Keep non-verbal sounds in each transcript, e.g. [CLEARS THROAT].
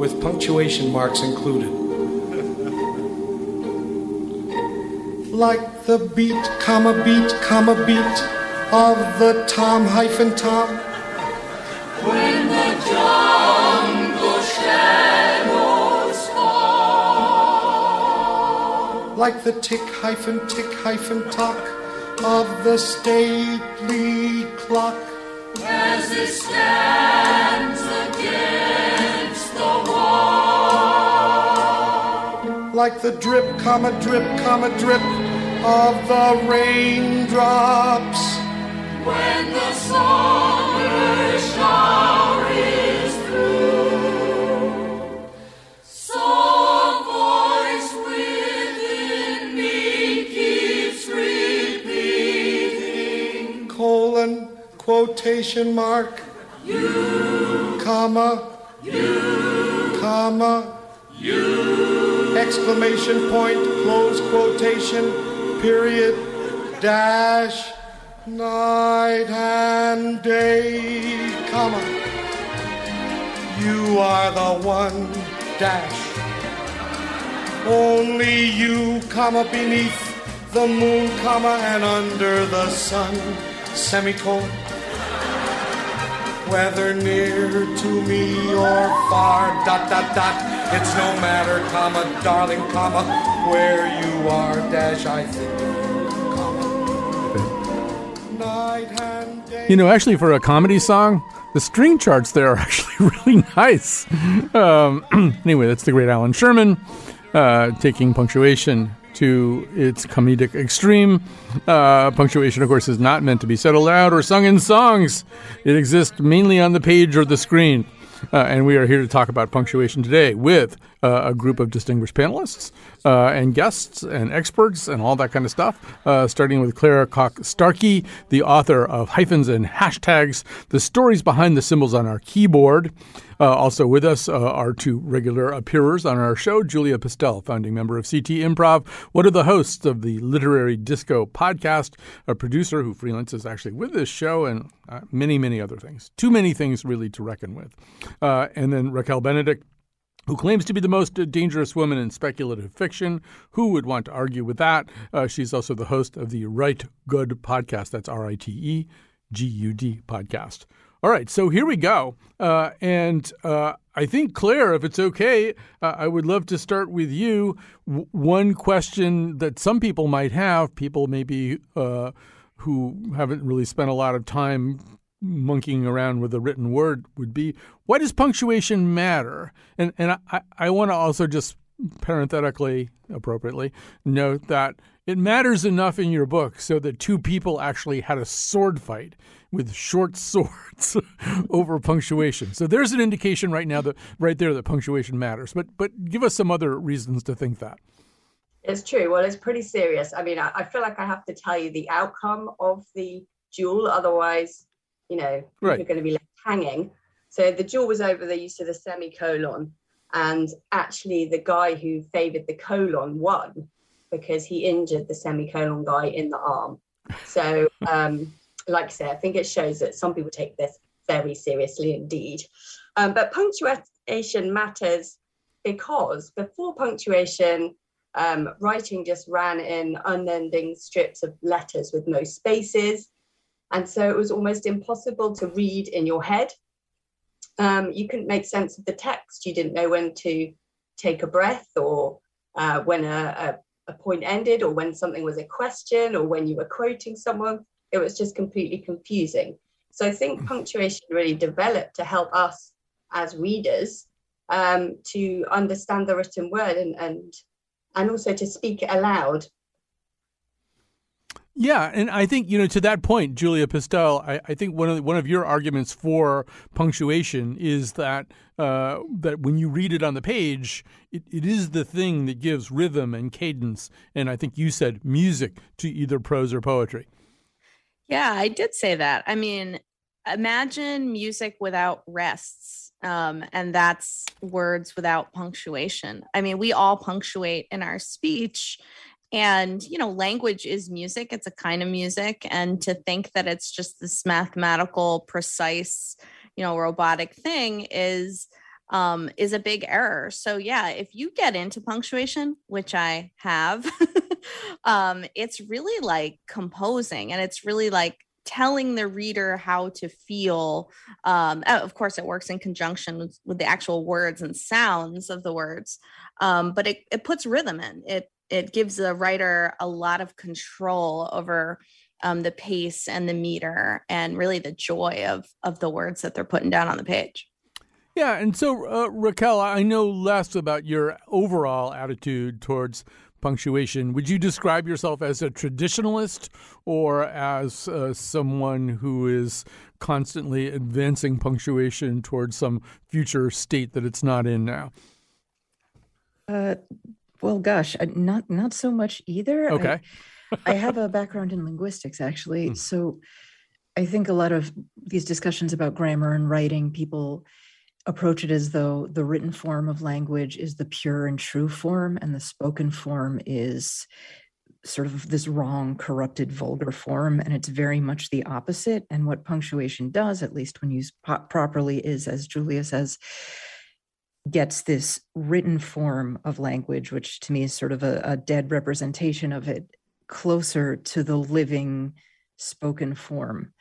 with punctuation marks included. like the beat, comma beat, comma beat of the tom hyphen tom. When the jungle shadows fall. Like the tick hyphen tick hyphen tock of the stately clock. As it stands against the wall. Like the drip, comma drip, comma drip of the raindrops. When the summer shower is through, some voice within me keeps repeating, colon, quotation mark, you, comma, you, comma, you, exclamation point, close quotation, period, dash, night and day, comma. You are the one, dash. Only you, comma, beneath the moon, comma, and under the sun, semicolon. Whether near to me or far, dot, dot, dot, it's no matter, comma, darling, comma, where you are, dash, I think. You know, actually, for a comedy song, the string charts there are [LAUGHS] actually really nice. Um, [CLEARS THROAT] anyway, that's the great Allan Sherman uh, taking punctuation to its comedic extreme. Uh, punctuation, of course, is not meant to be said aloud or sung in songs. It exists mainly on the page or the screen. Uh, and we are here to talk about punctuation today with uh, a group of distinguished panelists uh, and guests and experts and all that kind of stuff. Uh, starting with Claire Koch Starkey, the author of Hyphens and Hashtags, the stories behind the symbols on our keyboard. Uh, also with us uh, are two regular appearers on our show Julia Pistell, founding member of Sea Tea Improv, one of the hosts of the Literary Disco podcast, a producer who freelances actually with this show, and uh, many, many other things. Too many things really to reckon with. And then Raquel Benedict, who claims to be the most dangerous woman in speculative fiction. Who would want to argue with that? Uh, she's also the host of the Rite Gud podcast. That's R I T E G U D podcast. All right, so here we go. Uh, and uh, I think, Claire, if it's okay, uh, I would love to start with you. W- one question that some people might have, people maybe uh, who haven't really spent a lot of time monkeying around with a written word, would be why does punctuation matter? And, and I, I want to also just parenthetically, appropriately, note that it matters enough in your book so that two people actually had a sword fight with short [LAUGHS] swords [LAUGHS] over punctuation. So there's an indication right now that right there that punctuation matters. But but give us some other reasons to think that. It's true. Well, it's pretty serious. I mean, I, I feel like I have to tell you the outcome of the duel, otherwise, you know, Right. you're going to be left hanging. So the duel was over the use of the semicolon, and actually, the guy who favoured the colon won because he injured the semicolon guy in the arm. So, um, like I say, I think it shows that some people take this very seriously indeed. Um, but punctuation matters because before punctuation, um, writing just ran in unending strips of letters with no spaces. And so it was almost impossible to read in your head. Um, you couldn't make sense of the text. You didn't know when to take a breath or uh, when a, a, a point ended or when something was a question or when you were quoting someone. It was just completely confusing. So I think punctuation really developed to help us as readers um, to understand the written word and, and and also to speak it aloud. Yeah, and I think you know to that point, Julia Pistell. I, I think one of the, one of your arguments for punctuation is that uh, that when you read it on the page, it, it is the thing that gives rhythm and cadence, and I think you said music to either prose or poetry. Yeah, I did say that. I mean, imagine music without rests, um, and that's words without punctuation. I mean, we all punctuate in our speech and you know language is music. It's a kind of music. And to think that it's just this mathematical precise you know robotic thing is um is a big error. So yeah if you get into punctuation which i have [LAUGHS] um it's really like composing and it's really like telling the reader how to feel um, of course it works in conjunction with, with, the actual words and sounds of the words um, but it, it puts rhythm in. It it gives the writer a lot of control over um, the pace and the meter and really the joy of of the words that they're putting down on the page. Yeah, and so uh, Raquel, I know less about your overall attitude towards punctuation. Would you describe yourself as a traditionalist or as uh, someone who is constantly advancing punctuation towards some future state that it's not in now? Uh, well, gosh, not not so much either. Okay. I, I have [LAUGHS] a background in linguistics, actually, hmm. so I think a lot of these discussions about grammar and writing, people approach it as though the written form of language is the pure and true form, and the spoken form is sort of this wrong, corrupted, vulgar form. And it's very much the opposite. And what punctuation does, at least when used po- properly, is, as Julia says, gets this written form of language, which to me is sort of a, a dead representation of it, closer to the living spoken form.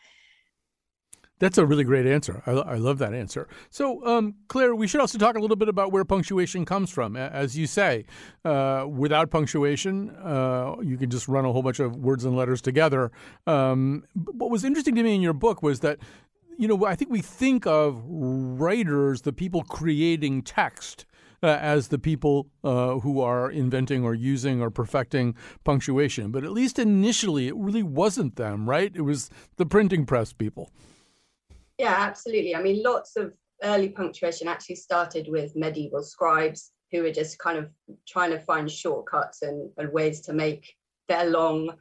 That's a really great answer. I, I love that answer. So, um, Claire, we should also talk a little bit about where punctuation comes from. As you say, uh, without punctuation, uh, you can just run a whole bunch of words and letters together. Um, what was interesting to me in your book was that you know, I think we think of writers, the people creating text, uh, as the people uh, who are inventing or using or perfecting punctuation. But at least initially, it really wasn't them, right? It was the printing press people. Yeah, absolutely. I mean, lots of early punctuation actually started with medieval scribes who were just kind of trying to find shortcuts and, and ways to make their long,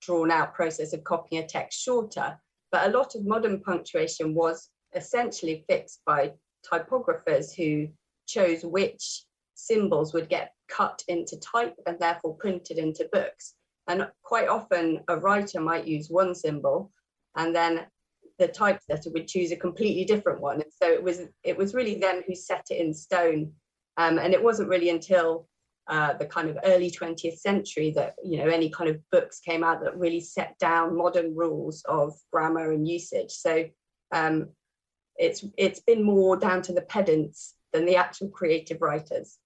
drawn out process of copying a text shorter. But a lot of modern punctuation was essentially fixed by typographers who chose which symbols would get cut into type and therefore printed into books. And quite often a writer might use one symbol and then the typesetter would choose a completely different one. And so it was it was really them who set it in stone. Um, and it wasn't really until uh, the kind of early 20th century that you know any kind of books came out that really set down modern rules of grammar and usage so um, it's it's been more down to the pedants than the actual creative writers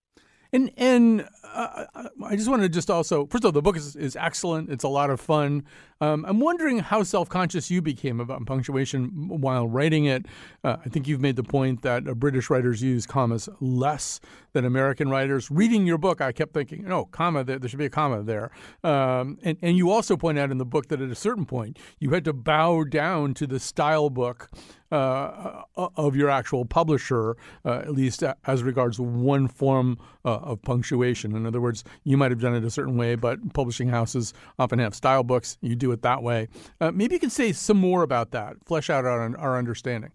and and uh, I just want to just also first of all the book is, is excellent. It's a lot of fun. Um, I'm wondering how self conscious you became about punctuation while writing it. Uh, I think you've made the point that uh, British writers use commas less than American writers. Reading your book, I kept thinking, no, comma, there, there should be a comma there. Um, and, and you also point out in the book that at a certain point, you had to bow down to the style book uh, uh of your actual publisher, uh, at least as regards one form uh, of punctuation. In other words, you might have done it a certain way, but publishing houses often have style books. You do it that way. Uh, maybe you can say some more about that, flesh out our, our understanding.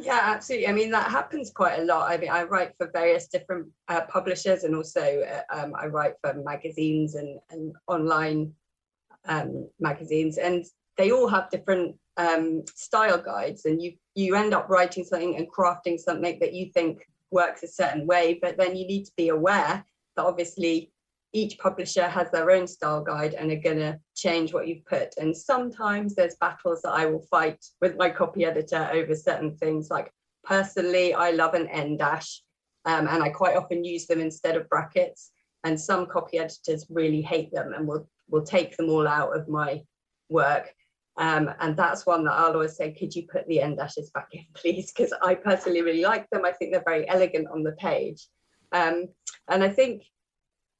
Yeah, absolutely. I mean, that happens quite a lot. I mean, I write for various different uh, publishers and also uh, um, I write for magazines and, and online um, magazines, and they all have different um, style guides. And you, you end up writing something and crafting something that you think works a certain way, but then you need to be aware that obviously each publisher has their own style guide and are going to change what you've put. And sometimes there's battles that I will fight with my copy editor over certain things. Like personally, I love an en dash, um, and I quite often use them instead of brackets. And some copy editors really hate them and will will take them all out of my work. Um, and that's one that I'll always say, could you put the en dashes back in, [LAUGHS] please? Because I personally really like them. I think they're very elegant on the page. Um, and I think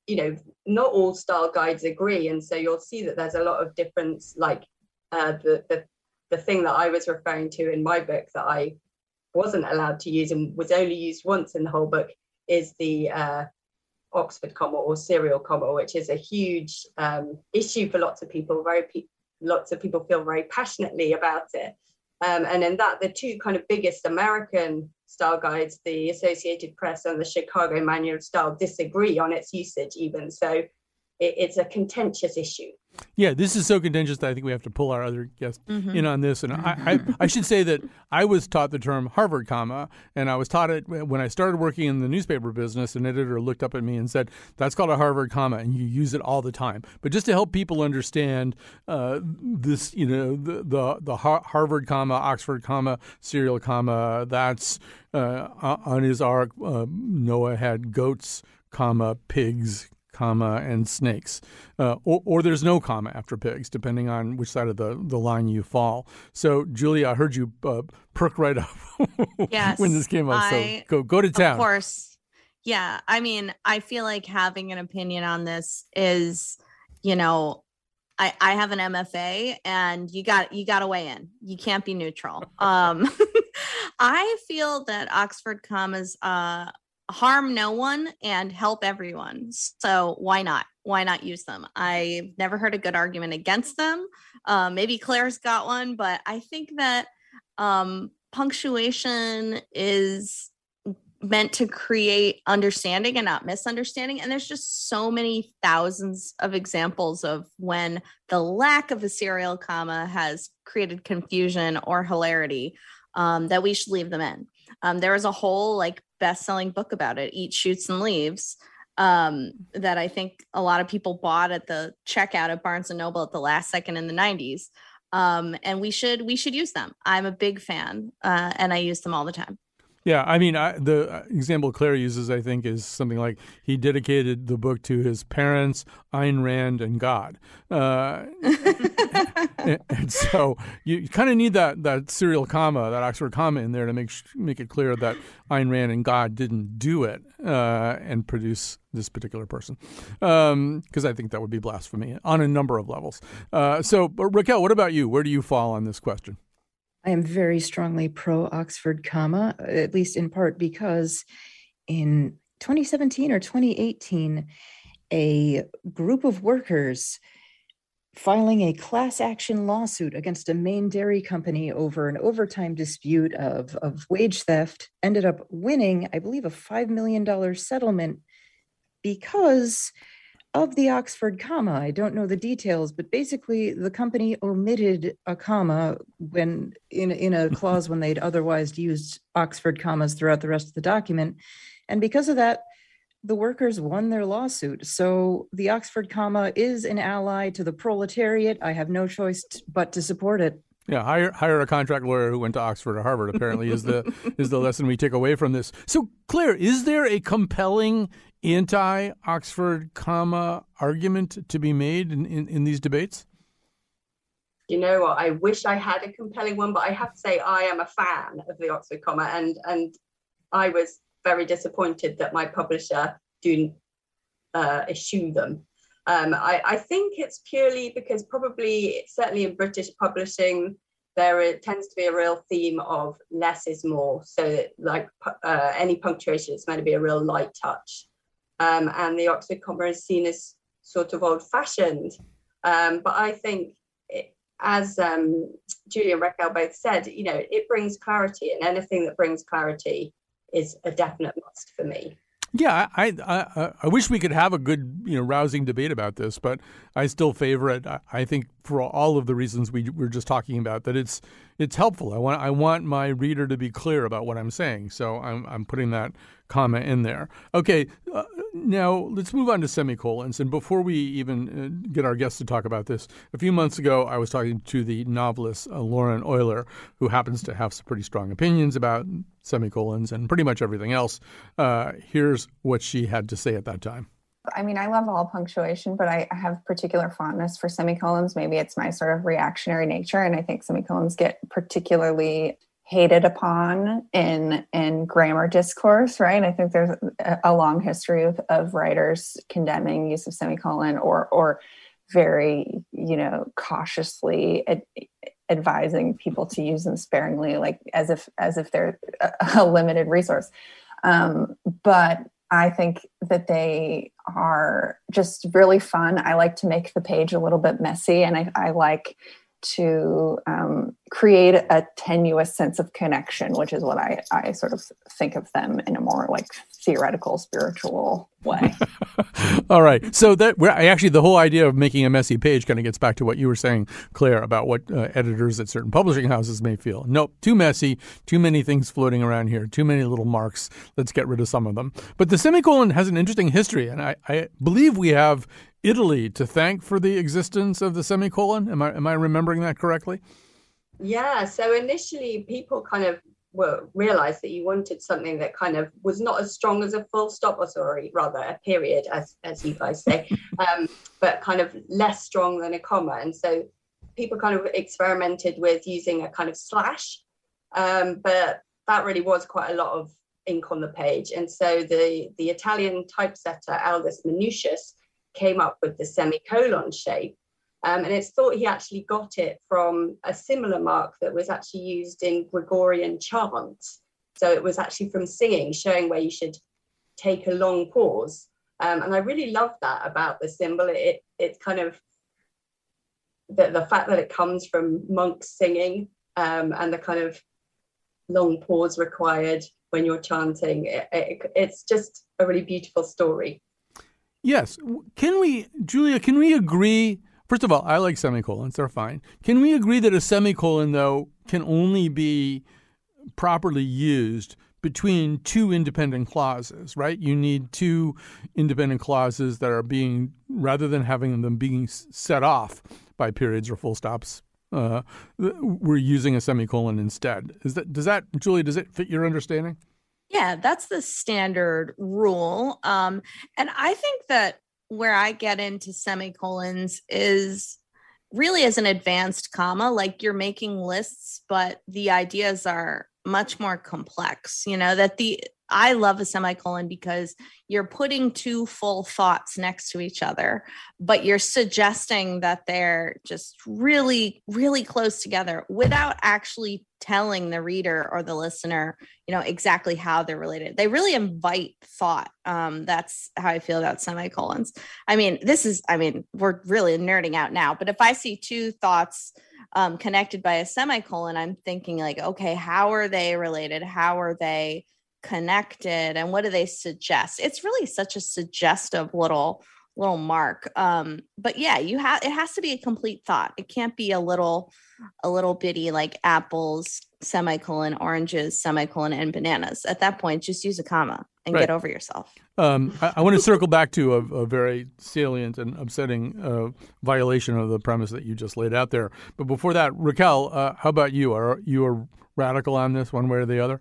you know, not all style guides agree. And so you'll see that there's a lot of difference, like uh, the, the, the thing that I was referring to in my book that I wasn't allowed to use and was only used once in the whole book is the uh, Oxford comma or serial comma, which is a huge um, issue for lots of people. Very pe- lots of people feel very passionately about it. Um, and in that, the two kind of biggest American style guides, the Associated Press and the Chicago Manual of Style, disagree on its usage, even. So it, it's a contentious issue. Yeah, this is so contentious that I think we have to pull our other guest mm-hmm. in on this. And I, I, I, should say that I was taught the term Harvard comma, and I was taught it when I started working in the newspaper business. An editor looked up at me and said, "That's called a Harvard comma, and you use it all the time." But just to help people understand uh, this, you know, the the, the Harvard comma, Oxford comma, serial comma. That's uh, on his ark. Uh, Noah had goats, comma pigs comma, and snakes. Uh, or, or, there's no comma after pigs, depending on which side of the, the line you fall. So, Julia, I heard you uh, perk right up [LAUGHS] yes, when this came up. I, so go go to town. Of course. Yeah. I mean, I feel like having an opinion on this is, you know, I, I have an MFA and you got you got to weigh in. You can't be neutral. Um, [LAUGHS] I feel that Oxford commas uh, harm no one and help everyone. So why not? Why not use them? I've never heard a good argument against them. Uh, maybe Claire's got one, but I think that um, punctuation is meant to create understanding and not misunderstanding. And there's just so many thousands of examples of when the lack of a serial comma has created confusion or hilarity um, that we should leave them in. Um, there was a whole like best-selling book about it, Eat Shoots and Leaves, um, that I think a lot of people bought at the checkout at Barnes and Noble at the last second in the 90s. Um, and we should we should use them. I'm a big fan, uh, and I use them all the time. Yeah, I mean, I, the uh, example Claire uses, I think, is something like he dedicated the book to his parents, Ayn Rand, and God. Uh, [LAUGHS] and, so you kind of need that that serial comma, that Oxford comma in there to make make it clear that Ayn Rand and God didn't do it uh, and produce this particular person, because um, I think that would be blasphemy on a number of levels. Uh, so, Raquel, what about you? Where do you fall on this question? I am very strongly pro Oxford comma, at least in part because in 2017 or 2018, a group of workers filing a class action lawsuit against a Maine dairy company over an overtime dispute of, of wage theft ended up winning, I believe, a $5 million settlement because of the Oxford comma. I don't know the details, but basically the company omitted a comma when in, in a [LAUGHS] clause when they'd otherwise used Oxford commas throughout the rest of the document. And because of that, the workers won their lawsuit. So the Oxford comma is an ally to the proletariat. I have no choice t- but to support it. Yeah, hire hire a contract lawyer who went to Oxford or Harvard. Apparently, is the is the [LAUGHS] lesson we take away from this. So, Claire, is there a compelling anti-Oxford comma argument to be made in, in, in these debates? You know what? I wish I had a compelling one, but I have to say I am a fan of the Oxford comma, and and I was very disappointed that my publisher didn't uh, issue them. Um, I, I, think it's purely because probably certainly in British publishing there tends to be a real theme of less is more. So that, like uh, any punctuation, it's meant to be a real light touch um, and the Oxford comma is seen as sort of old-fashioned. Um, but I think, it, as um, Julia and Raquel both said, you know, it brings clarity, and anything that brings clarity is a definite must for me. Yeah, I, I I wish we could have a good, you know, rousing debate about this, but I still favor it. I think for all of the reasons we were just talking about, that it's it's helpful. I want I want my reader to be clear about what I'm saying, so I'm I'm putting that comma in there. Okay, uh, now let's move on to semicolons. And before we even uh, get our guests to talk about this, a few months ago I was talking to the novelist uh, Lauren Oyler, who happens to have some pretty strong opinions about semicolons and pretty much everything else. Uh, here's what she had to say at that time. I mean, I love all punctuation, but I, I have particular fondness for semicolons. Maybe it's my sort of reactionary nature, and I think semicolons get particularly hated upon in in grammar discourse right? I think there's a, long history of, of writers condemning use of semicolon or or very you know cautiously ad- advising people to use them sparingly like as if as if they're a, a limited resource. Um, but i think that they are just really fun. I like to make the page a little bit messy and i, I like to um, create a tenuous sense of connection, which is what I, I sort of think of them in a more like theoretical, spiritual way. [LAUGHS] All right. So that we're, actually the whole idea of making a messy page kind of gets back to what you were saying, Claire, about what uh, editors at certain publishing houses may feel. Nope, too messy, too many things floating around here, too many little marks. Let's get rid of some of them. But the semicolon has an interesting history, and I, I believe we have Italy to thank for the existence of the semicolon. Am I am I remembering that correctly? Yeah. So initially, people kind of were realized that you wanted something that kind of was not as strong as a full stop, or sorry, rather a period, as as you guys say, [LAUGHS] um, but kind of less strong than a comma. And so people kind of experimented with using a kind of slash, um, but that really was quite a lot of ink on the page. And so the the Italian typesetter Aldus Manutius came up with the semicolon shape. Um, and it's thought he actually got it from a similar mark that was actually used in Gregorian chants. So it was actually from singing, showing where you should take a long pause. Um, and I really love that about the symbol. It it kind of the, the fact that it comes from monks singing um, and the kind of long pause required when you're chanting. It, it, it's just a really beautiful story. Yes. Can we, Julia, can we agree? First of all, I like semicolons, they're fine. Can we agree that a semicolon, though, can only be properly used between two independent clauses, right? You need two independent clauses that are being, rather than having them being set off by periods or full stops, uh, we're using a semicolon instead. Is that does that Julia? Does it fit your understanding? Yeah, that's the standard rule. Um, and I think that where I get into semicolons is really as an advanced comma, like you're making lists, but the ideas are much more complex, you know, that the I love a semicolon because you're putting two full thoughts next to each other, but you're suggesting that they're just really, really close together without actually telling the reader or the listener, you know, exactly how they're related. They really invite thought. Um, that's how I feel about semicolons. I mean, this is, I mean, we're really nerding out now, but if I see two thoughts um, connected by a semicolon, I'm thinking like, okay, how are they related? How are they? Connected and what do they suggest? It's really such a suggestive little little mark um but yeah you have it has to be a complete thought. It can't be a little a little bitty like apples semicolon oranges semicolon and bananas. At that point just use a comma and right. get over yourself. Um, I, I, want to circle back to a, a very salient and upsetting uh, violation of the premise that you just laid out there. But before that raquel uh, how about you? Are you a radical on this one way or the other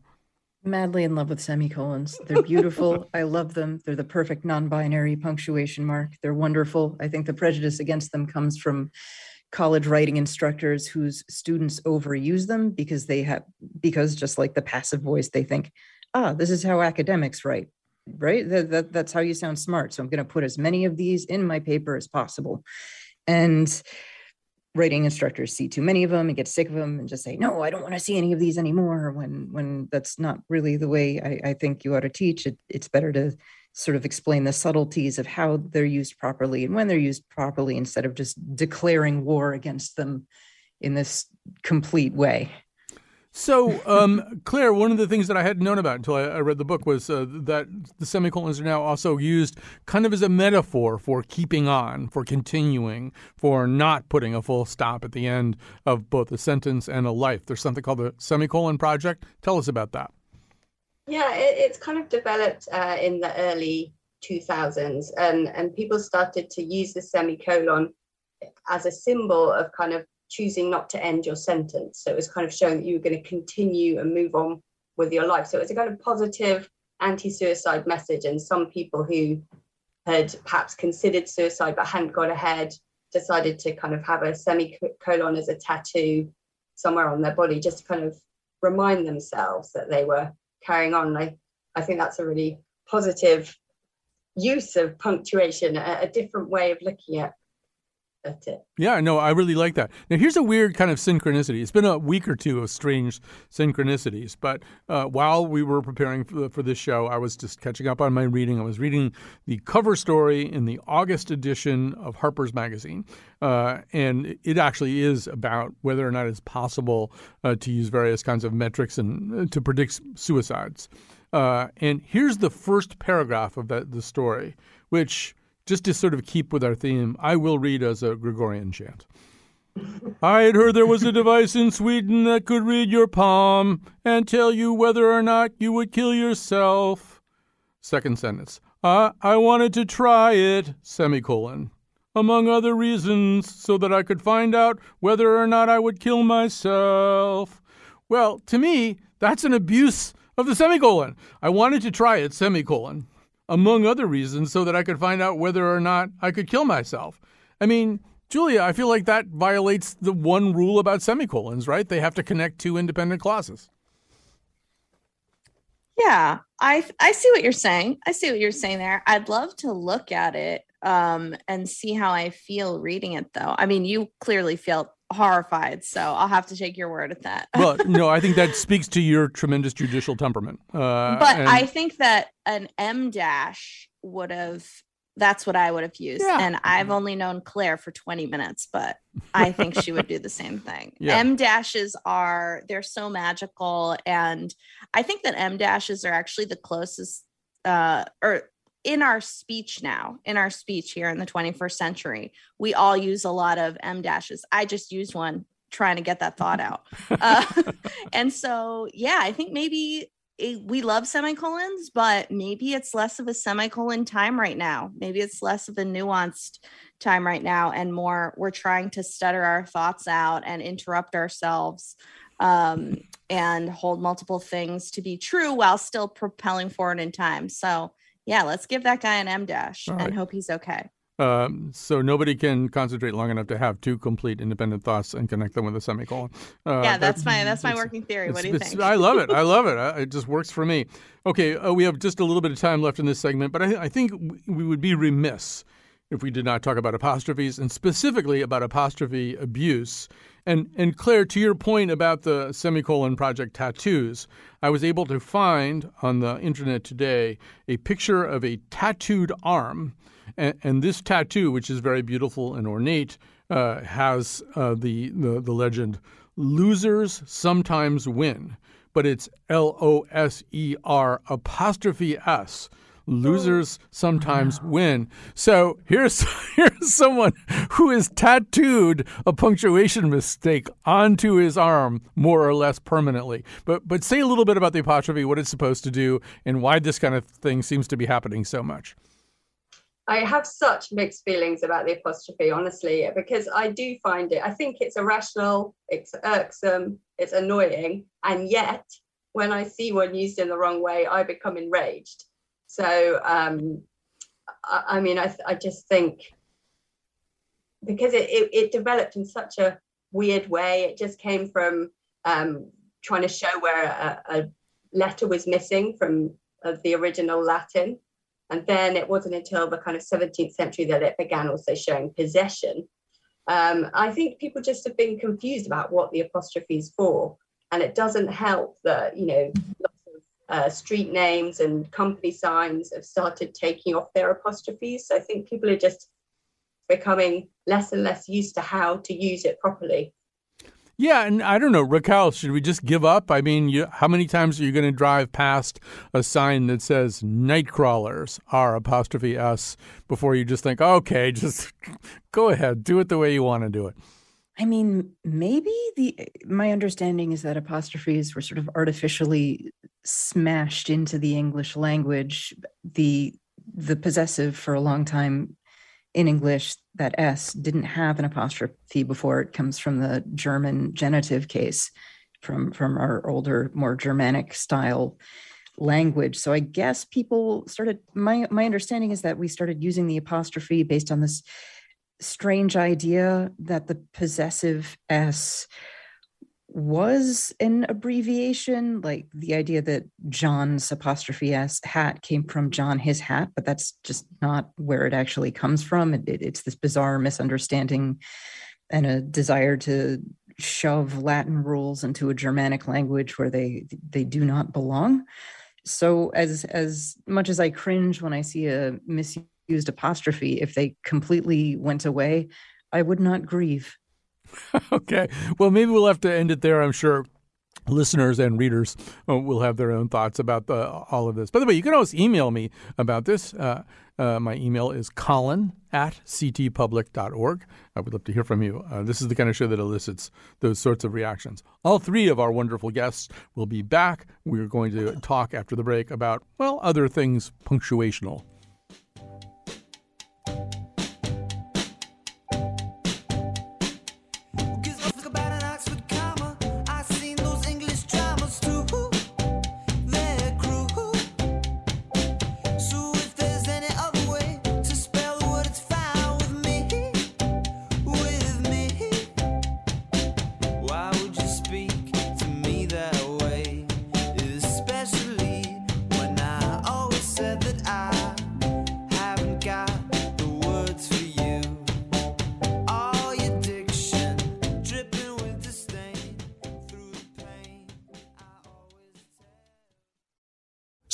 madly in love with semicolons. They're beautiful. [LAUGHS] I love them. They're the perfect non-binary punctuation mark. They're wonderful. I think the prejudice against them comes from college writing instructors whose students overuse them because they have because just like the passive voice they think ah this is how academics write right that, that that's how you sound smart so i'm going to put as many of these in my paper as possible and writing instructors see too many of them and get sick of them and just say no i don't want to see any of these anymore when when that's not really the way i, I think you ought to teach. It, it's better to sort of explain the subtleties of how they're used properly and when they're used properly instead of just declaring war against them in this complete way so, um, Claire, one of the things that I hadn't known about until I, I read the book was uh, that the semicolons are now also used kind of as a metaphor for keeping on, for continuing, for not putting a full stop at the end of both a sentence and a life. There's something called the Semicolon Project. Tell us about that. Yeah, it, it's kind of developed uh, in the early 2000s, and, and people started to use the semicolon as a symbol of kind of choosing not to end your sentence. So it was kind of showing that you were going to continue and move on with your life. So it was a kind of positive anti-suicide message. And some people who had perhaps considered suicide but hadn't got ahead decided to kind of have a semicolon as a tattoo somewhere on their body, just to kind of remind themselves that they were carrying on. I, I think that's a really positive use of punctuation, a, a different way of looking at that's it. Yeah, no, I really like that. Now, here's a weird kind of synchronicity. It's been a week or two of strange synchronicities, but uh, while we were preparing for, for, this show, I was just catching up on my reading. I was reading the cover story in the August edition of Harper's Magazine, uh, and it actually is about whether or not it's possible uh, to use various kinds of metrics and uh, to predict suicides. Uh, and here's the first paragraph of that the story, which just to sort of keep with our theme, I will read as a Gregorian chant. I had heard there was a device in Sweden that could read your palm and tell you whether or not you would kill yourself. Second sentence. I, I wanted to try it, semicolon, among other reasons, so that I could find out whether or not I would kill myself. Well, to me, that's an abuse of the semicolon. I wanted to try it, semicolon among other reasons, so that I could find out whether or not I could kill myself. I mean, Julia, I feel like that violates the one rule about semicolons, right? They have to connect two independent clauses. Yeah, I I see what you're saying. I see what you're saying there. I'd love to look at it um, and see how I feel reading it, though. I mean, you clearly felt horrified. So I'll have to take your word at that. well, [LAUGHS] no, I think that speaks to your tremendous judicial temperament. Uh, but and... I think that an em dash would have. That's what I would have used. Yeah. And I've only known Claire for 20 minutes, but I think she would do the same thing. [LAUGHS] Yeah. em dashes are, they're so magical. And I think that em dashes are actually the closest, uh, or in our speech now, in our speech here in the 21st century, we all use a lot of em dashes. I just used one trying to get that thought out. [LAUGHS] Uh, and so, yeah, I think maybe it, we love semicolons, but maybe it's less of a semicolon time right now. Maybe it's less of a nuanced time right now and more we're trying to stutter our thoughts out and interrupt ourselves um, and hold multiple things to be true while still propelling forward in time. So, yeah, let's give that guy an em dash right. and hope he's okay. Um, so nobody can concentrate long enough to have two complete independent thoughts and connect them with a semicolon. Uh, yeah, that's my that's my working theory. What do you think? I love it. I [LAUGHS] love it. It just works for me. Okay, uh, we have just a little bit of time left in this segment, but I, I think we would be remiss if we did not talk about apostrophes and specifically about apostrophe abuse. And and Claire, to your point about the semicolon project tattoos, I was able to find on the internet today a picture of a tattooed arm, and, and this tattoo, which is very beautiful and ornate, uh, has uh, the, the the legend "Losers sometimes win," but it's L O S E R apostrophe S losers oh. sometimes win. So here's [LAUGHS] here's someone who has tattooed a punctuation mistake onto his arm more or less permanently. But but say a little bit about the apostrophe, what it's supposed to do, and why this kind of thing seems to be happening so much. I have such mixed feelings about the apostrophe, honestly, because I do find it, I think it's irrational, it's irksome, it's annoying. And yet, when I see one used in the wrong way, I become enraged. So, um, I, I, mean, I, I just think because it, it, it, developed in such a weird way, it just came from um, trying to show where a, a letter was missing from of the original Latin. And then it wasn't until the kind of 17th century that it began also showing possession. Um, I think people just have been confused about what the apostrophe is for. And it doesn't help that, you know, uh, street names and company signs have started taking off their apostrophes. So I think people are just becoming less and less used to how to use it properly. Yeah, and I don't know, Raquel, should we just give up? I mean, you, how many times are you going to drive past a sign that says night crawlers R apostrophe S before you just think, okay, just [LAUGHS] go ahead, do it the way you want to do it? I mean, maybe the my understanding is that apostrophes were sort of artificially smashed into the English language. The the possessive for a long time in English, that S didn't have an apostrophe before. It comes from the German genitive case from from our older, more Germanic style language. So I guess people started my my understanding is that we started using the apostrophe based on this strange idea that the possessive S was an abbreviation, like the idea that John's apostrophe s hat came from John his hat, but that's just not where it actually comes from. It, it, it's this bizarre misunderstanding and a desire to shove Latin rules into a Germanic language where they they do not belong. So as as much as I cringe when I see a misused apostrophe, if they completely went away, I would not grieve. [LAUGHS] okay. Well, maybe we'll have to end it there. I'm sure listeners and readers uh, will have their own thoughts about all of this. By the way, you can always email me about this. Uh, uh, my email is colin at ctpublic.org. I would love to hear from you. Uh, this is the kind of show that elicits those sorts of reactions. All three of our wonderful guests will be back. We're going to talk after the break about, well, other things punctuational.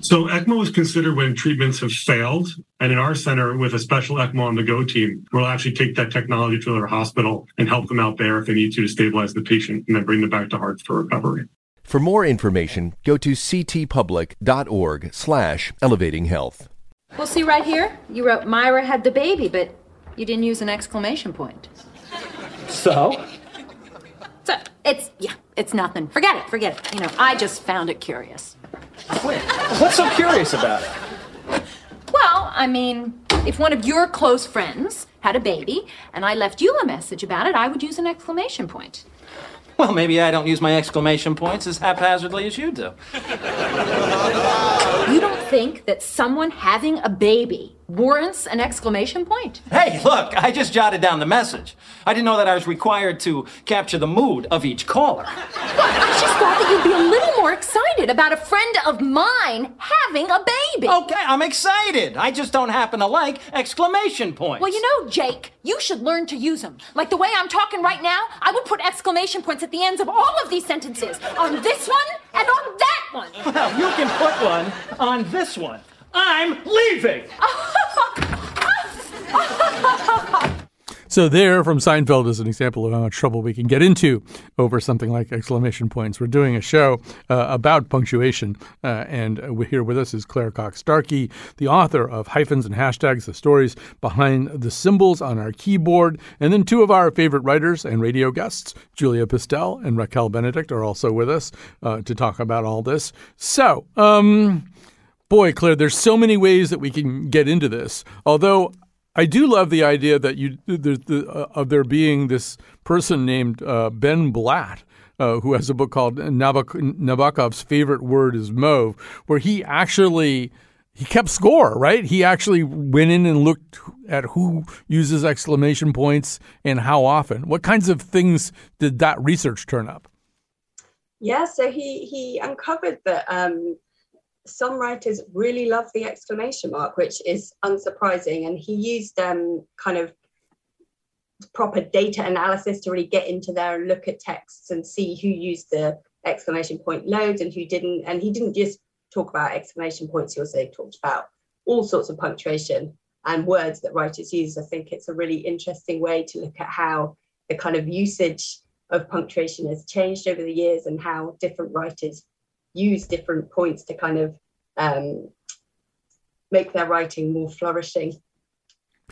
So ECMO is considered when treatments have failed. And in our center, with a special ECMO on the go team, we'll actually take that technology to their hospital and help them out there if they need to to stabilize the patient and then bring them back to heart for recovery. For more information, go to ctpublic.org slash elevating health. Well, see right here, you wrote Myra had the baby, but you didn't use an exclamation point. So? So it's, yeah, it's nothing. Forget it, forget it. You know, I just found it curious. Wait, what's so curious about it? Well, I mean, if one of your close friends had a baby and I left you a message about it, I would use an exclamation point. Well, maybe I don't use my exclamation points as haphazardly as you do. You don't think that someone having a baby warrants an exclamation point? Hey, look, I just jotted down the message. I didn't know that I was required to capture the mood of each caller. Well, I just thought that you'd be a little more excited about a friend of mine having a baby. Okay, I'm excited. I just don't happen to like exclamation points. Well, you know, Jake, you should learn to use them. Like the way I'm talking right now, I would put exclamation points at the ends of all of these sentences on this one and on that one. Well, you can put one on this one. I'm leaving. So there, from Seinfeld, is an example of how much trouble we can get into over something like exclamation points. We're doing a show uh, about punctuation, uh, and here with us is Claire Cock-Starkey, the author of Hyphens and Hashtags: The Stories Behind the Symbols on Our Keyboard, and then two of our favorite writers and radio guests, Julia Pistell and Raquel Benedict, are also with us uh, to talk about all this. So. Um, boy, Claire, there's so many ways that we can get into this. Although I do love the idea that you the, the, uh, of there being this person named uh, Ben Blatt. Uh, who has a book called Nabok- Nabokov's favorite word is mauve, where he actually he kept score, right? He actually went in and looked at who uses exclamation points and how often. What kinds of things did that research turn up? Yeah, so he he uncovered that um, some writers really love the exclamation mark, which is unsurprising. And he used um, kind of proper data analysis to really get into there and look at texts and see who used the exclamation point loads and who didn't. And he didn't just talk about exclamation points, he also talked about all sorts of punctuation and words that writers use. I think it's a really interesting way to look at how the kind of usage of punctuation has changed over the years and how different writers use different points to kind of um, make their writing more flourishing.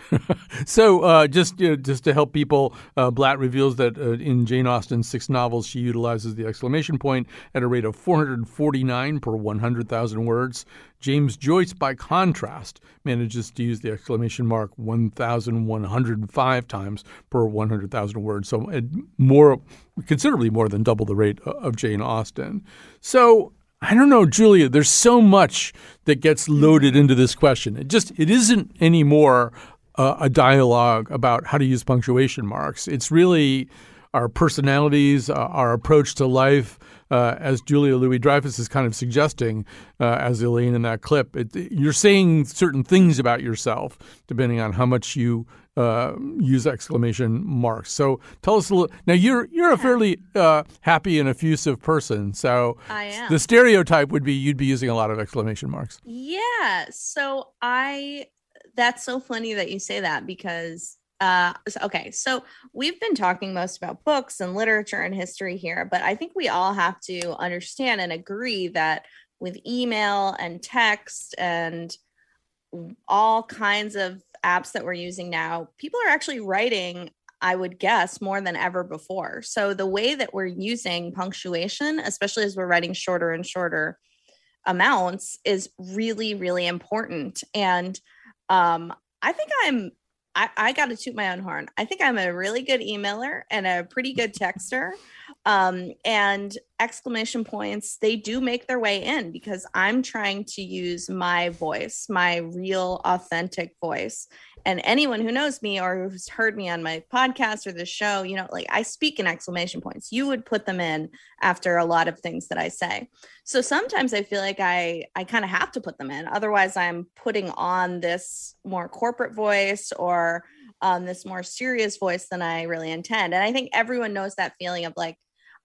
[LAUGHS] so uh, just you know, just to help people, uh, Blatt reveals that uh, in Jane Austen's six novels, she utilizes the exclamation point at a rate of 449 per 100,000 words. James Joyce, by contrast, manages to use the exclamation mark 1,105 times per 100,000 words, so uh, more, considerably more than double the rate of Jane Austen. So I don't know, Julia. There's so much that gets loaded into this question. It just it isn't anymore uh, a dialogue about how to use punctuation marks. It's really our personalities, uh, our approach to life, uh, as Julia Louis Dreyfus is kind of suggesting, uh, as Elaine in that clip. It, you're saying certain things about yourself depending on how much you uh, use exclamation marks. So tell us a little. Now you're you're a fairly uh, happy and effusive person. So I am. the stereotype would be you'd be using a lot of exclamation marks. Yeah. So I that's so funny that you say that because uh, okay, so we've been talking most about books and literature and history here, but I think we all have to understand and agree that with email and text and all kinds of apps that we're using now, people are actually writing, I would guess, more than ever before. So the way that we're using punctuation, especially as we're writing shorter and shorter amounts, is really, really important. And um, I think I'm I, I got to toot my own horn. I think I'm a really good emailer and a pretty good texter. Um, and exclamation points, they do make their way in because I'm trying to use my voice, my real, authentic voice and anyone who knows me or who's heard me on my podcast or the show you know like i speak in exclamation points. You would put them in after a lot of things that i say. So sometimes i feel like i i kind of have to put them in. Otherwise i'm putting on this more corporate voice or um, this more serious voice than i really intend. And i think everyone knows that feeling of like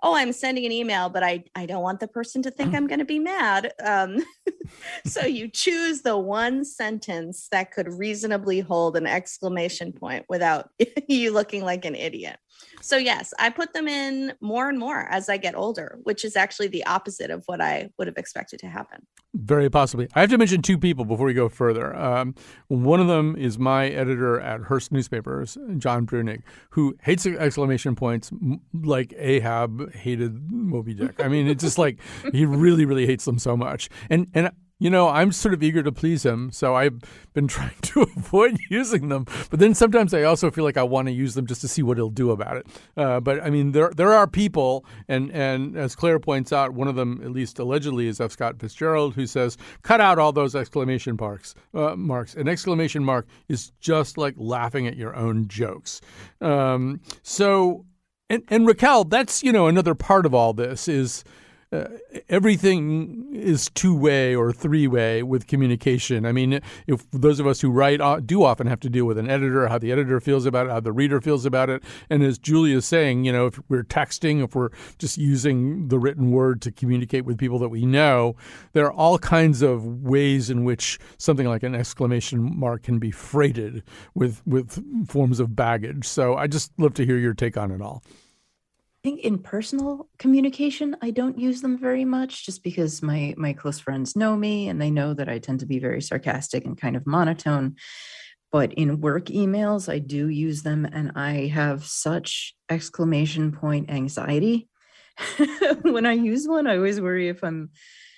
oh i'm sending an email but i i don't want the person to think i'm going to be mad. Um, [LAUGHS] so you choose the one sentence that could reasonably hold an exclamation point without [LAUGHS] you looking like an idiot so yes i put them in more and more as i get older which is actually the opposite of what i would have expected to happen very possibly. I have to mention two people before we go further. Um, one of them is my editor at Hearst Newspapers, John Breunig, who hates exclamation points like Ahab hated Moby Dick. I mean, it's just like he really, really hates them so much. And and you know, I'm sort of eager to please him, so I've been [LAUGHS] trying to avoid [LAUGHS] using them. But then sometimes I also feel like I want to use them just to see what he'll do about it. Uh, but I mean, there there are people, and and as Claire points out, one of them, at least allegedly, is F. Scott Fitzgerald, who says, "Cut out all those exclamation marks." Uh, marks. An exclamation mark is just like laughing at your own jokes. Um, so, and and Raquel, that's you know another part of all this is uh, everything is two way or three way with communication. I mean, if those of us who write uh, do often have to deal with an editor, how the editor feels about it, how the reader feels about it. And as Julia is saying, you know, if we're texting, if we're just using the written word to communicate with people that we know, there are all kinds of ways in which something like an exclamation mark can be freighted with, with forms of baggage. So I just love to hear your take on it all think in personal communication, I don't use them very much just because my my close friends know me and they know that I tend to be very sarcastic and kind of monotone. But in work emails, I do use them and I have such exclamation point anxiety. [LAUGHS] when I use one, I always worry if I'm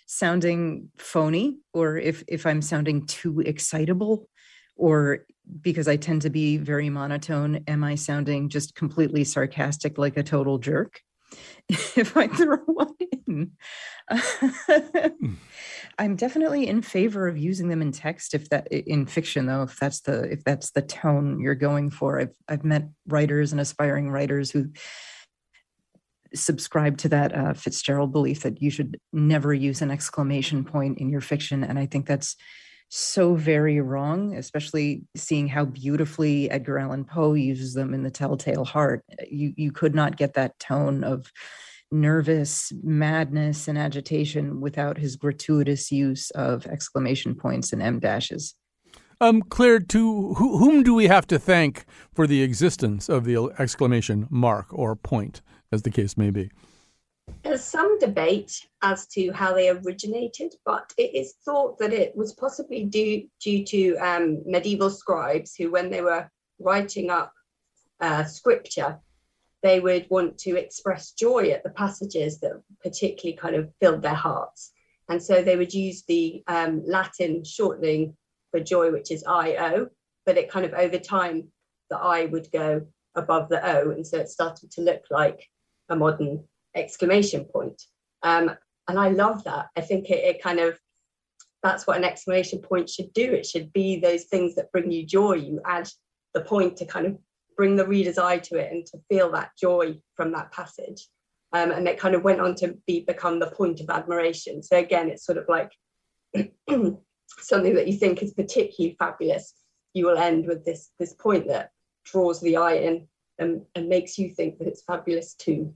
sounding phony or if if I'm sounding too excitable or because I tend to be very monotone, am I sounding just completely sarcastic like a total jerk? [LAUGHS] if I throw one in, [LAUGHS] I'm definitely in favor of using them in text. If that in fiction, though, if that's the if that's the tone you're going for, I've I've met writers and aspiring writers who subscribe to that uh, Fitzgerald belief that you should never use an exclamation point in your fiction, and I think that's so very wrong, especially seeing how beautifully Edgar Allan Poe uses them in The Telltale Heart. You you could not get that tone of nervous madness and agitation without his gratuitous use of exclamation points and em dashes. Um, Claire, to whom do we have to thank for the existence of the exclamation mark or point as the case may be. There's some debate as to how they originated, but it is thought that it was possibly due, due to um, medieval scribes who, when they were writing up uh, scripture, they would want to express joy at the passages that particularly kind of filled their hearts. And so they would use the um, Latin shortening for joy, which is I-O, but it kind of over time, the I would go above the O. And so it started to look like a modern exclamation point. Um, and I love that. I think it, it kind of, that's what an exclamation point should do. It should be those things that bring you joy. You add the point to kind of bring the reader's eye to it and to feel that joy from that passage. Um, and it kind of went on to be become the point of admiration. So again, it's sort of like [CLEARS THROAT] something that you think is particularly fabulous. You will end with this this point that draws the eye in and, and makes you think that it's fabulous too.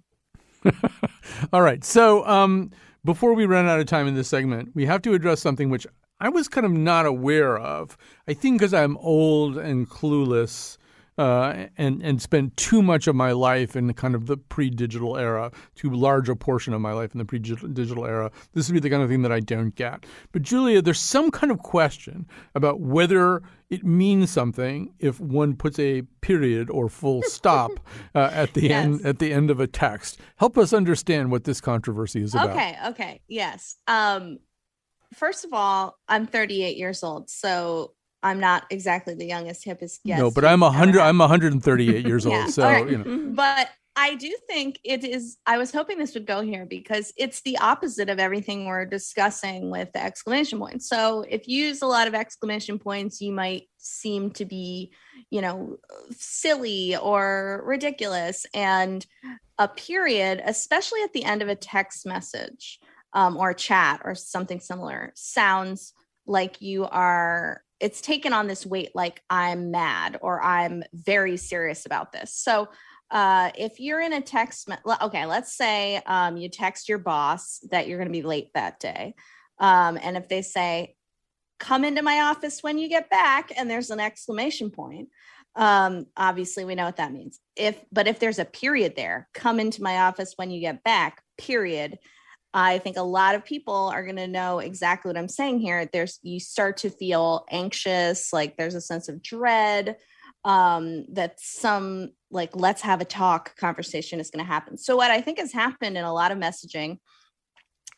[LAUGHS] All right. So um, before we run out of time in this segment, we have to address something which I was kind of not aware of. I think because I'm old and clueless. Uh, and and spent too much of my life in kind of the pre-digital era, too large a portion of my life in the pre-digital era. This would be the kind of thing that I don't get. But Julia, there's some kind of question about whether it means something if one puts a period or full [LAUGHS] stop uh, at the yes. end at the end of a text. Help us understand what this controversy is about. Okay. Okay. Yes. Um, first of all, I'm 38 years old, so I'm not exactly the youngest, hippest guest. No, but I'm a hundred. I'm 138 years [LAUGHS] old. So right. you know. But I do think it is. I was hoping this would go here because it's the opposite of everything we're discussing with the exclamation points. So if you use a lot of exclamation points, you might seem to be, you know, silly or ridiculous. And a period, especially at the end of a text message um, or chat or something similar, sounds like you are it's taken on this weight like I'm mad or I'm very serious about this. So uh, if you're in a text, okay, let's say um, you text your boss that you're going to be late that day. Um, and if they say, come into my office when you get back, and there's an exclamation point, um, obviously we know what that means. If, but if there's a period there, come into my office when you get back, period, I think a lot of people are going to know exactly what I'm saying here. There's you start to feel anxious, like there's a sense of dread um that some like let's have a talk conversation is going to happen. So what I think has happened in a lot of messaging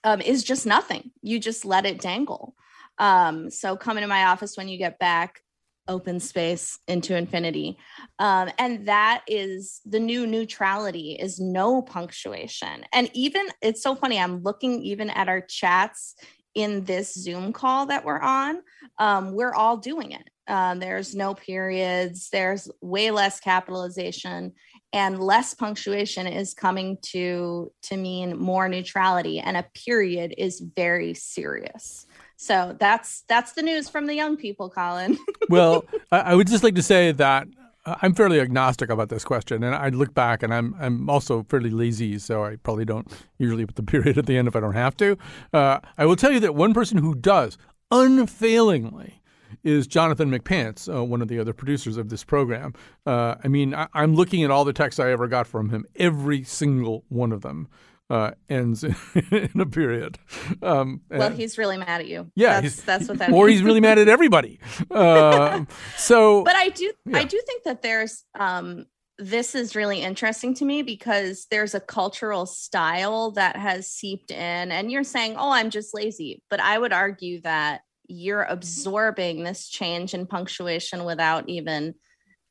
um is just nothing. You just let it dangle. Um so come into my office when you get back open space into infinity. Um, and that is the new neutrality is no punctuation. And even it's so funny, I'm looking even at our chats in this Zoom call that we're on. Um, we're all doing it. Um, there's no periods, there's way less capitalization and less punctuation is coming to to mean more neutrality and a period is very serious so that's that's the news from the young people, Colin. [LAUGHS] well, I would just like to say that uh, I'm fairly agnostic about this question, and I look back, and I'm I'm also fairly lazy, so I probably don't usually put the [LAUGHS] period at the end if I don't have to. Uh, I will tell you that one person who does unfailingly is Jonathan McPants, uh, one of the other producers of this program. Uh, I mean, I, am looking at all the texts I ever got from him, every single one of them uh, ends [LAUGHS] in a period. Um, well, he's really mad at you. Yeah, that's, that's what that. Or means. he's really mad at everybody. Uh, [LAUGHS] so, but I do, yeah. I do think that there's. Um, this is really interesting to me because there's a cultural style that has seeped in, and you're saying, "Oh, I'm just lazy," but I would argue that you're absorbing this change in punctuation without even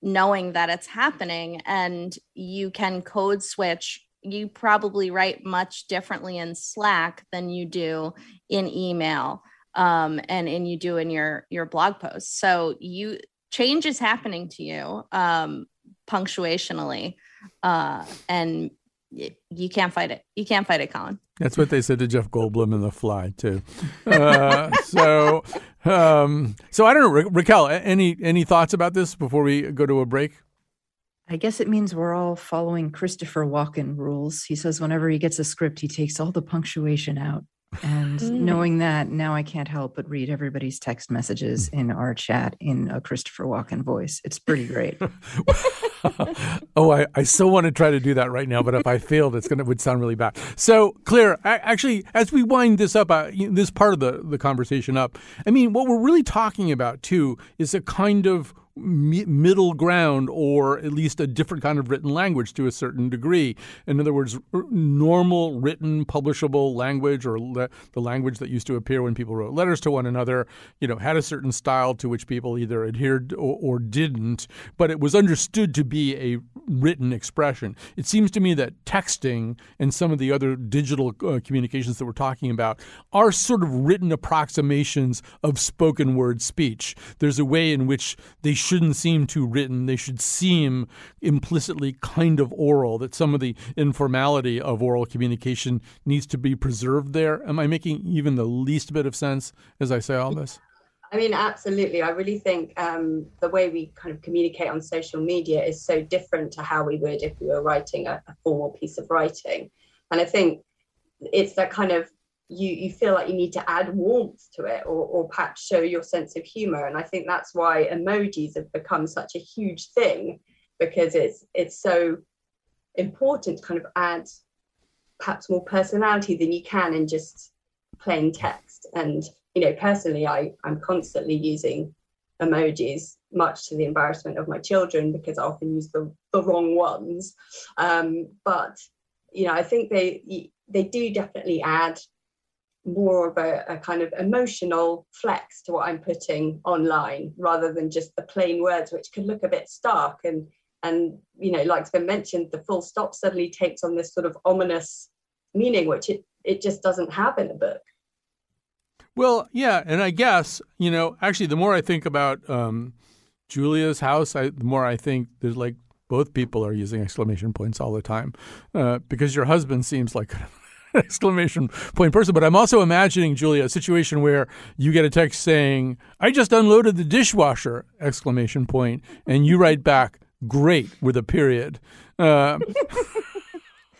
knowing that it's happening and you can code switch you probably write much differently in Slack than you do in email um, and and you do in your your blog posts. So you change is happening to you um, punctuationally, uh, and you can't fight it. You can't fight it, Colin. That's what they said to Jeff Goldblum in The Fly too. Uh, [LAUGHS] so, um, so I don't know, Ra- Raquel. Any any thoughts about this before we go to a break? I guess it means we're all following Christopher Walken rules. He says whenever he gets a script, he takes all the punctuation out. And Mm. knowing that, now I can't help but read everybody's text messages in our chat in a Christopher Walken voice. It's pretty great. [LAUGHS] oh, I, I so want to try to do that right now, but if I failed, it's gonna would sound really bad. So, Claire, I, actually, as we wind this up, uh, this part of the the conversation up, I mean, what we're really talking about too is a kind of middle ground or at least a different kind of written language to a certain degree. In other words, normal written publishable language or le- the language that used to appear when people wrote letters to one another, you know, had a certain style to which people either adhered or, or didn't, but it was understood to be a written expression. It seems to me that texting and some of the other digital uh, communications that we're talking about are sort of written approximations of spoken word speech. There's a way in which they shouldn't seem too written. They should seem implicitly kind of oral, that some of the informality of oral communication needs to be preserved there. Am I making even the least bit of sense as I say all this? I mean, absolutely. I really think um, the way we kind of communicate on social media is so different to how we would if we were writing a, a formal piece of writing. And I think it's that kind of you you feel like you need to add warmth to it or, or perhaps show your sense of humor. And I think that's why emojis have become such a huge thing because it's it's so important to kind of add perhaps more personality than you can in just plain text. And you know, personally, I I'm constantly using emojis, much to the embarrassment of my children because I often use the the wrong ones. Um, but you know, I think they they do definitely add more of a, a, kind of emotional flex to what I'm putting online rather than just the plain words, which can look a bit stark and and you know, like's been mentioned, the full stop suddenly takes on this sort of ominous meaning, which it it just doesn't have in a book. Well, yeah, and I guess you know, actually, the more I think about um, Julia's house, I, the more I think there's like both people are using exclamation points all the time uh, because your husband seems like [LAUGHS] exclamation point person. But I'm also imagining, Julia, a situation where you get a text saying, I just unloaded the dishwasher, exclamation point, and you write back, great, with a period. Uh, [LAUGHS]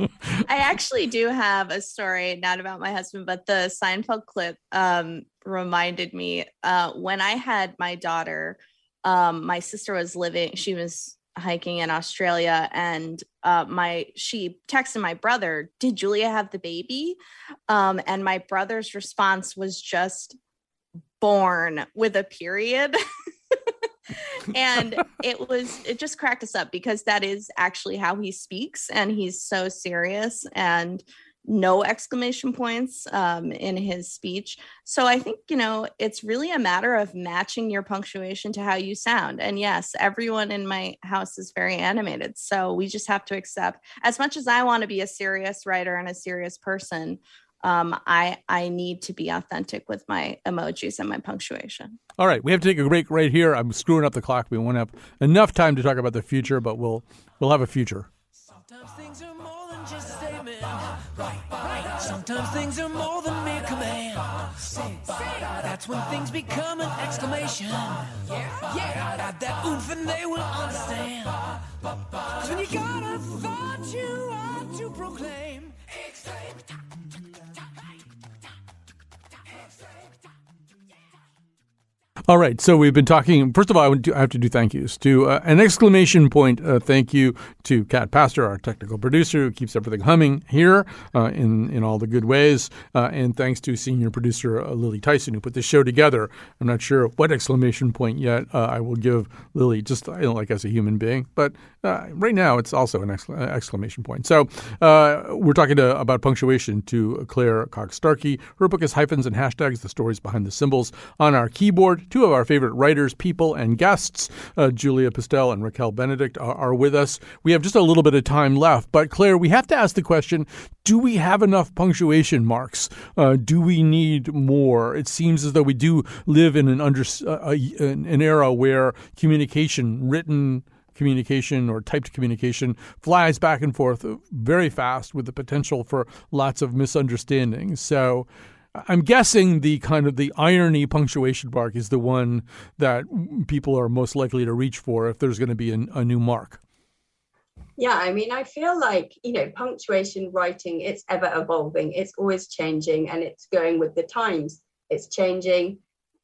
I actually do have a story, not about my husband, but the Seinfeld clip um, reminded me uh, when I had my daughter, um, my sister was living, she was hiking in Australia and uh, my she texted my brother, "Did Julia have the baby?" Um, and my brother's response was just born with a period. [LAUGHS] and it was it just cracked us up because that is actually how he speaks and he's so serious and no exclamation points um, in his speech. So I think, you know, it's really a matter of matching your punctuation to how you sound. And yes, everyone in my house is very animated. So we just have to accept, as much as I want to be a serious writer and a serious person, um, I I need to be authentic with my emojis and my punctuation. All right, we have to take a break right here. I'm screwing up the clock. We won't have enough time to talk about the future, but we'll we'll have a future. Sometimes things are more than mere command. That's when things become an exclamation. Yeah, add that oomph and they will understand. 'Cause when you got a thought you ought to proclaim. All right, so we've been talking. First of all, I, I have to do thank yous to uh, an exclamation point. Uh, thank you to Kat Pastor, our technical producer, who keeps everything humming here uh, in in all the good ways. Uh, and thanks to senior producer uh, Lily Tyson, who put this show together. I'm not sure what exclamation point yet uh, I will give Lily, just you know, like as a human being, but right now it's also an exclamation point. So we're talking to, about punctuation to Claire Cock-Starkey. Her book is Hyphens and Hashtags: The Stories Behind the Symbols on our keyboard two of our favorite writers, people, and guests, uh, Julia Pistell and Raquel Benedict, are, are, with us. We have just a little bit of time left, but Claire, we have to ask the question do we have enough punctuation marks? Uh, do we need more? It seems as though we do live in an, under, uh, an era where communication, written, communication or typed communication flies back and forth very fast with the potential for lots of misunderstandings. So, I'm guessing the kind of the irony punctuation mark is the one that people are most likely to reach for if there's going to be a, a new mark. Yeah, I mean, I feel like, you know, punctuation writing, it's ever evolving, it's always changing, and it's going with the times. It's changing,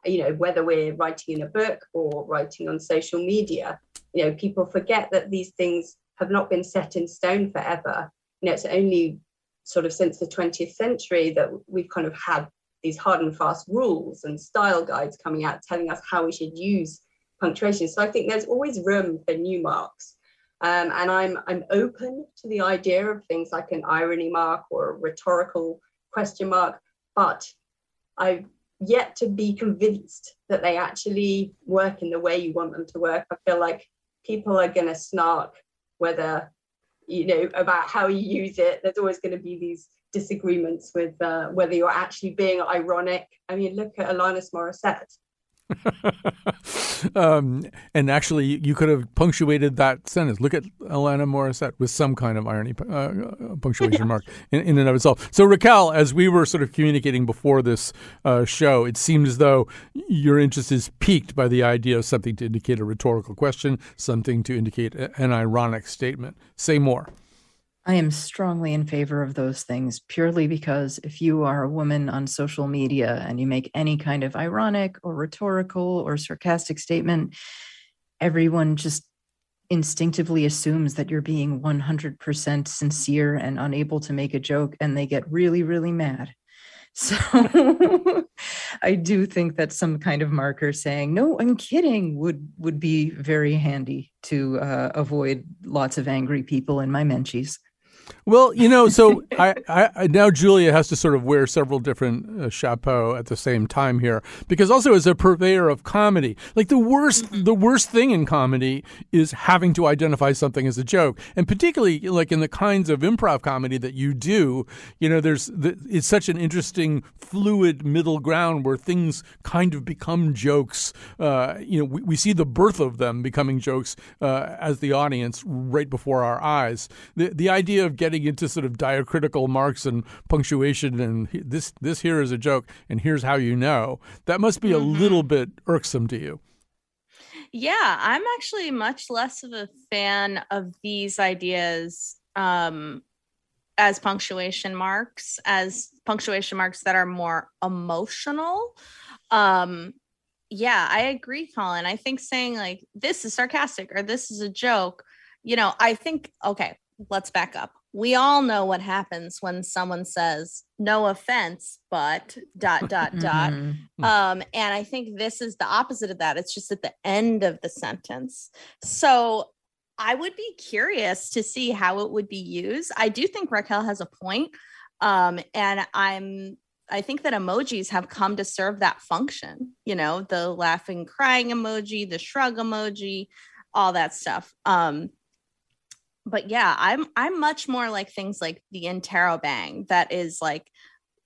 you know, whether we're writing in a book or writing on social media. You know, people forget that these things have not been set in stone forever. You know, it's only sort of since the 20th century that we've kind of had these hard and fast rules and style guides coming out telling us how we should use punctuation. So I think there's always room for new marks. Um, and I'm I'm open to the idea of things like an irony mark or a rhetorical question mark, but I've yet to be convinced that they actually work in the way you want them to work. I feel like people are going to snark whether you know about how you use it. There's always going to be these disagreements with uh, whether you're actually being ironic. I mean, look at Alanis Morissette. [LAUGHS] um, and actually, you could have punctuated that sentence. Look at Alanis Morissette with some kind of irony uh, uh punctuation mark in, in, and of itself. So, Raquel, as we were sort of communicating before this uh, show, it seems as though your interest is piqued by the idea of something to indicate a rhetorical question, something to indicate an ironic statement. Say more. I am strongly in favor of those things purely because if you are a woman on social media and you make any kind of ironic or rhetorical or sarcastic statement, everyone just instinctively assumes that you're being 100% sincere and unable to make a joke and they get really, really mad. [LAUGHS] So I do think that some kind of marker saying, no, I'm kidding would would be very handy to uh, avoid lots of angry people in my menchies. Well, you know, so I, I, now Julia has to sort of wear several different uh, chapeaux at the same time here because also as a purveyor of comedy, like the worst mm-hmm. the worst thing in comedy is having to identify something as a joke, and particularly like in the kinds of improv comedy that you do, you know, there's the, it's such an interesting fluid middle ground where things kind of become jokes. Uh, you know, we, we see the birth of them becoming jokes uh, as the audience right before our eyes. The the idea of getting into sort of diacritical marks and punctuation and this this here is a joke and here's how you know. That must be a mm-hmm. little bit irksome to you. Yeah i'm actually much less of a fan of these ideas um, as punctuation marks as punctuation marks that are more emotional. Um, yeah i agree colin. I think saying like this is sarcastic or this is a joke you know i think okay let's back up. We all know what happens when someone says no offense but dot [LAUGHS] dot dot. Mm-hmm. um and i think this is the opposite of that. It's just at the end of the sentence. So i would be curious to see how it would be used. I do think raquel has a point um and i'm i think that emojis have come to serve that function you know the laughing crying emoji the shrug emoji all that stuff. Um but yeah, I'm I'm much more like things like the interrobang that is like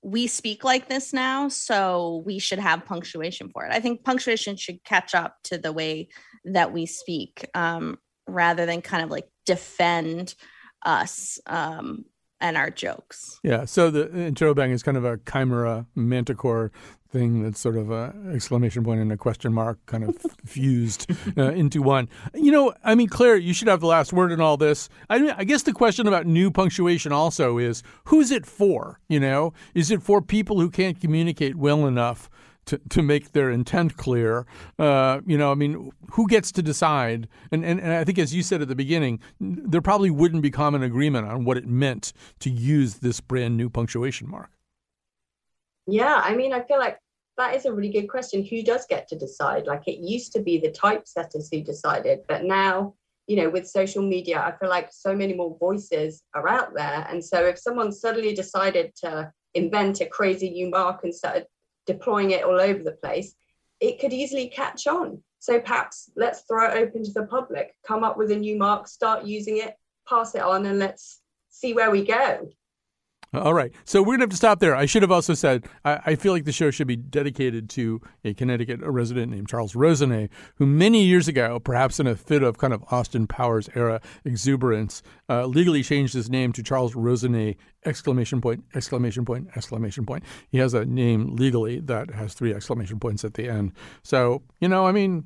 we speak like this now, so we should have punctuation for it. I think punctuation should catch up to the way that we speak, um, rather than kind of like defend us um, and our jokes. Yeah. So the interrobang is kind of a chimera manticore thing that's sort of a exclamation point and a question mark kind of [LAUGHS] fused uh, into one. You know, I mean, Claire, you should have the last word in all this. I, mean, I guess the question about new punctuation also is who's it for? You know, is it for people who can't communicate well enough? To, to make their intent clear, uh, you know, I mean, who gets to decide? And, and and I think, as you said at the beginning, there probably wouldn't be common agreement on what it meant to use this brand new punctuation mark. Yeah, I mean, I feel like that is a really good question. Who does get to decide? Like it used to be the typesetters who decided, but now, you know, with social media, I feel like so many more voices are out there. And so if someone suddenly decided to invent a crazy new mark and started deploying it all over the place, it could easily catch on. So perhaps let's throw it open to the public, come up with a new mark, start using it, pass it on, and let's see where we go. All right. So we're going to have to stop there. I should have also said I, I, feel like the show should be dedicated to a Connecticut resident named Charles Rosenay, who many years ago, perhaps in a fit of kind of Austin Powers era exuberance, uh, legally changed his name to Charles Rosenay! Exclamation point! Exclamation point! Exclamation point! He has a name legally that has three exclamation points at the end. So you know, I mean,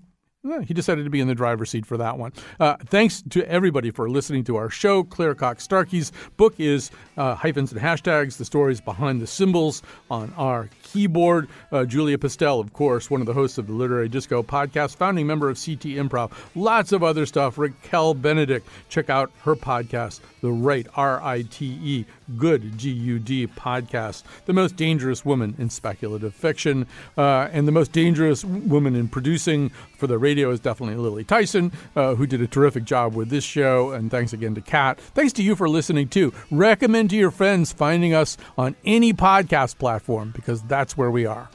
He decided to be in the driver's seat for that one. Uh, thanks to everybody for listening to our show. Claire Cock-Starkey's book is uh, Hyphens and Hashtags, the stories behind the symbols on our keyboard. Uh, Julia Pistell, of course, one of the hosts of the Literary Disco podcast, founding member of Sea Tea Improv. Lots of other stuff. Raquel Benedict, check out her podcast, The Rite, R I T E, Gud, G U D podcast. The most dangerous woman in speculative fiction, uh, and the most dangerous woman in producing for the radio is definitely Lily Tyson, uh, who did a terrific job with this show. And thanks again to Kat. Thanks to you for listening too. Recommend to your friends finding us on any podcast platform because that's where we are.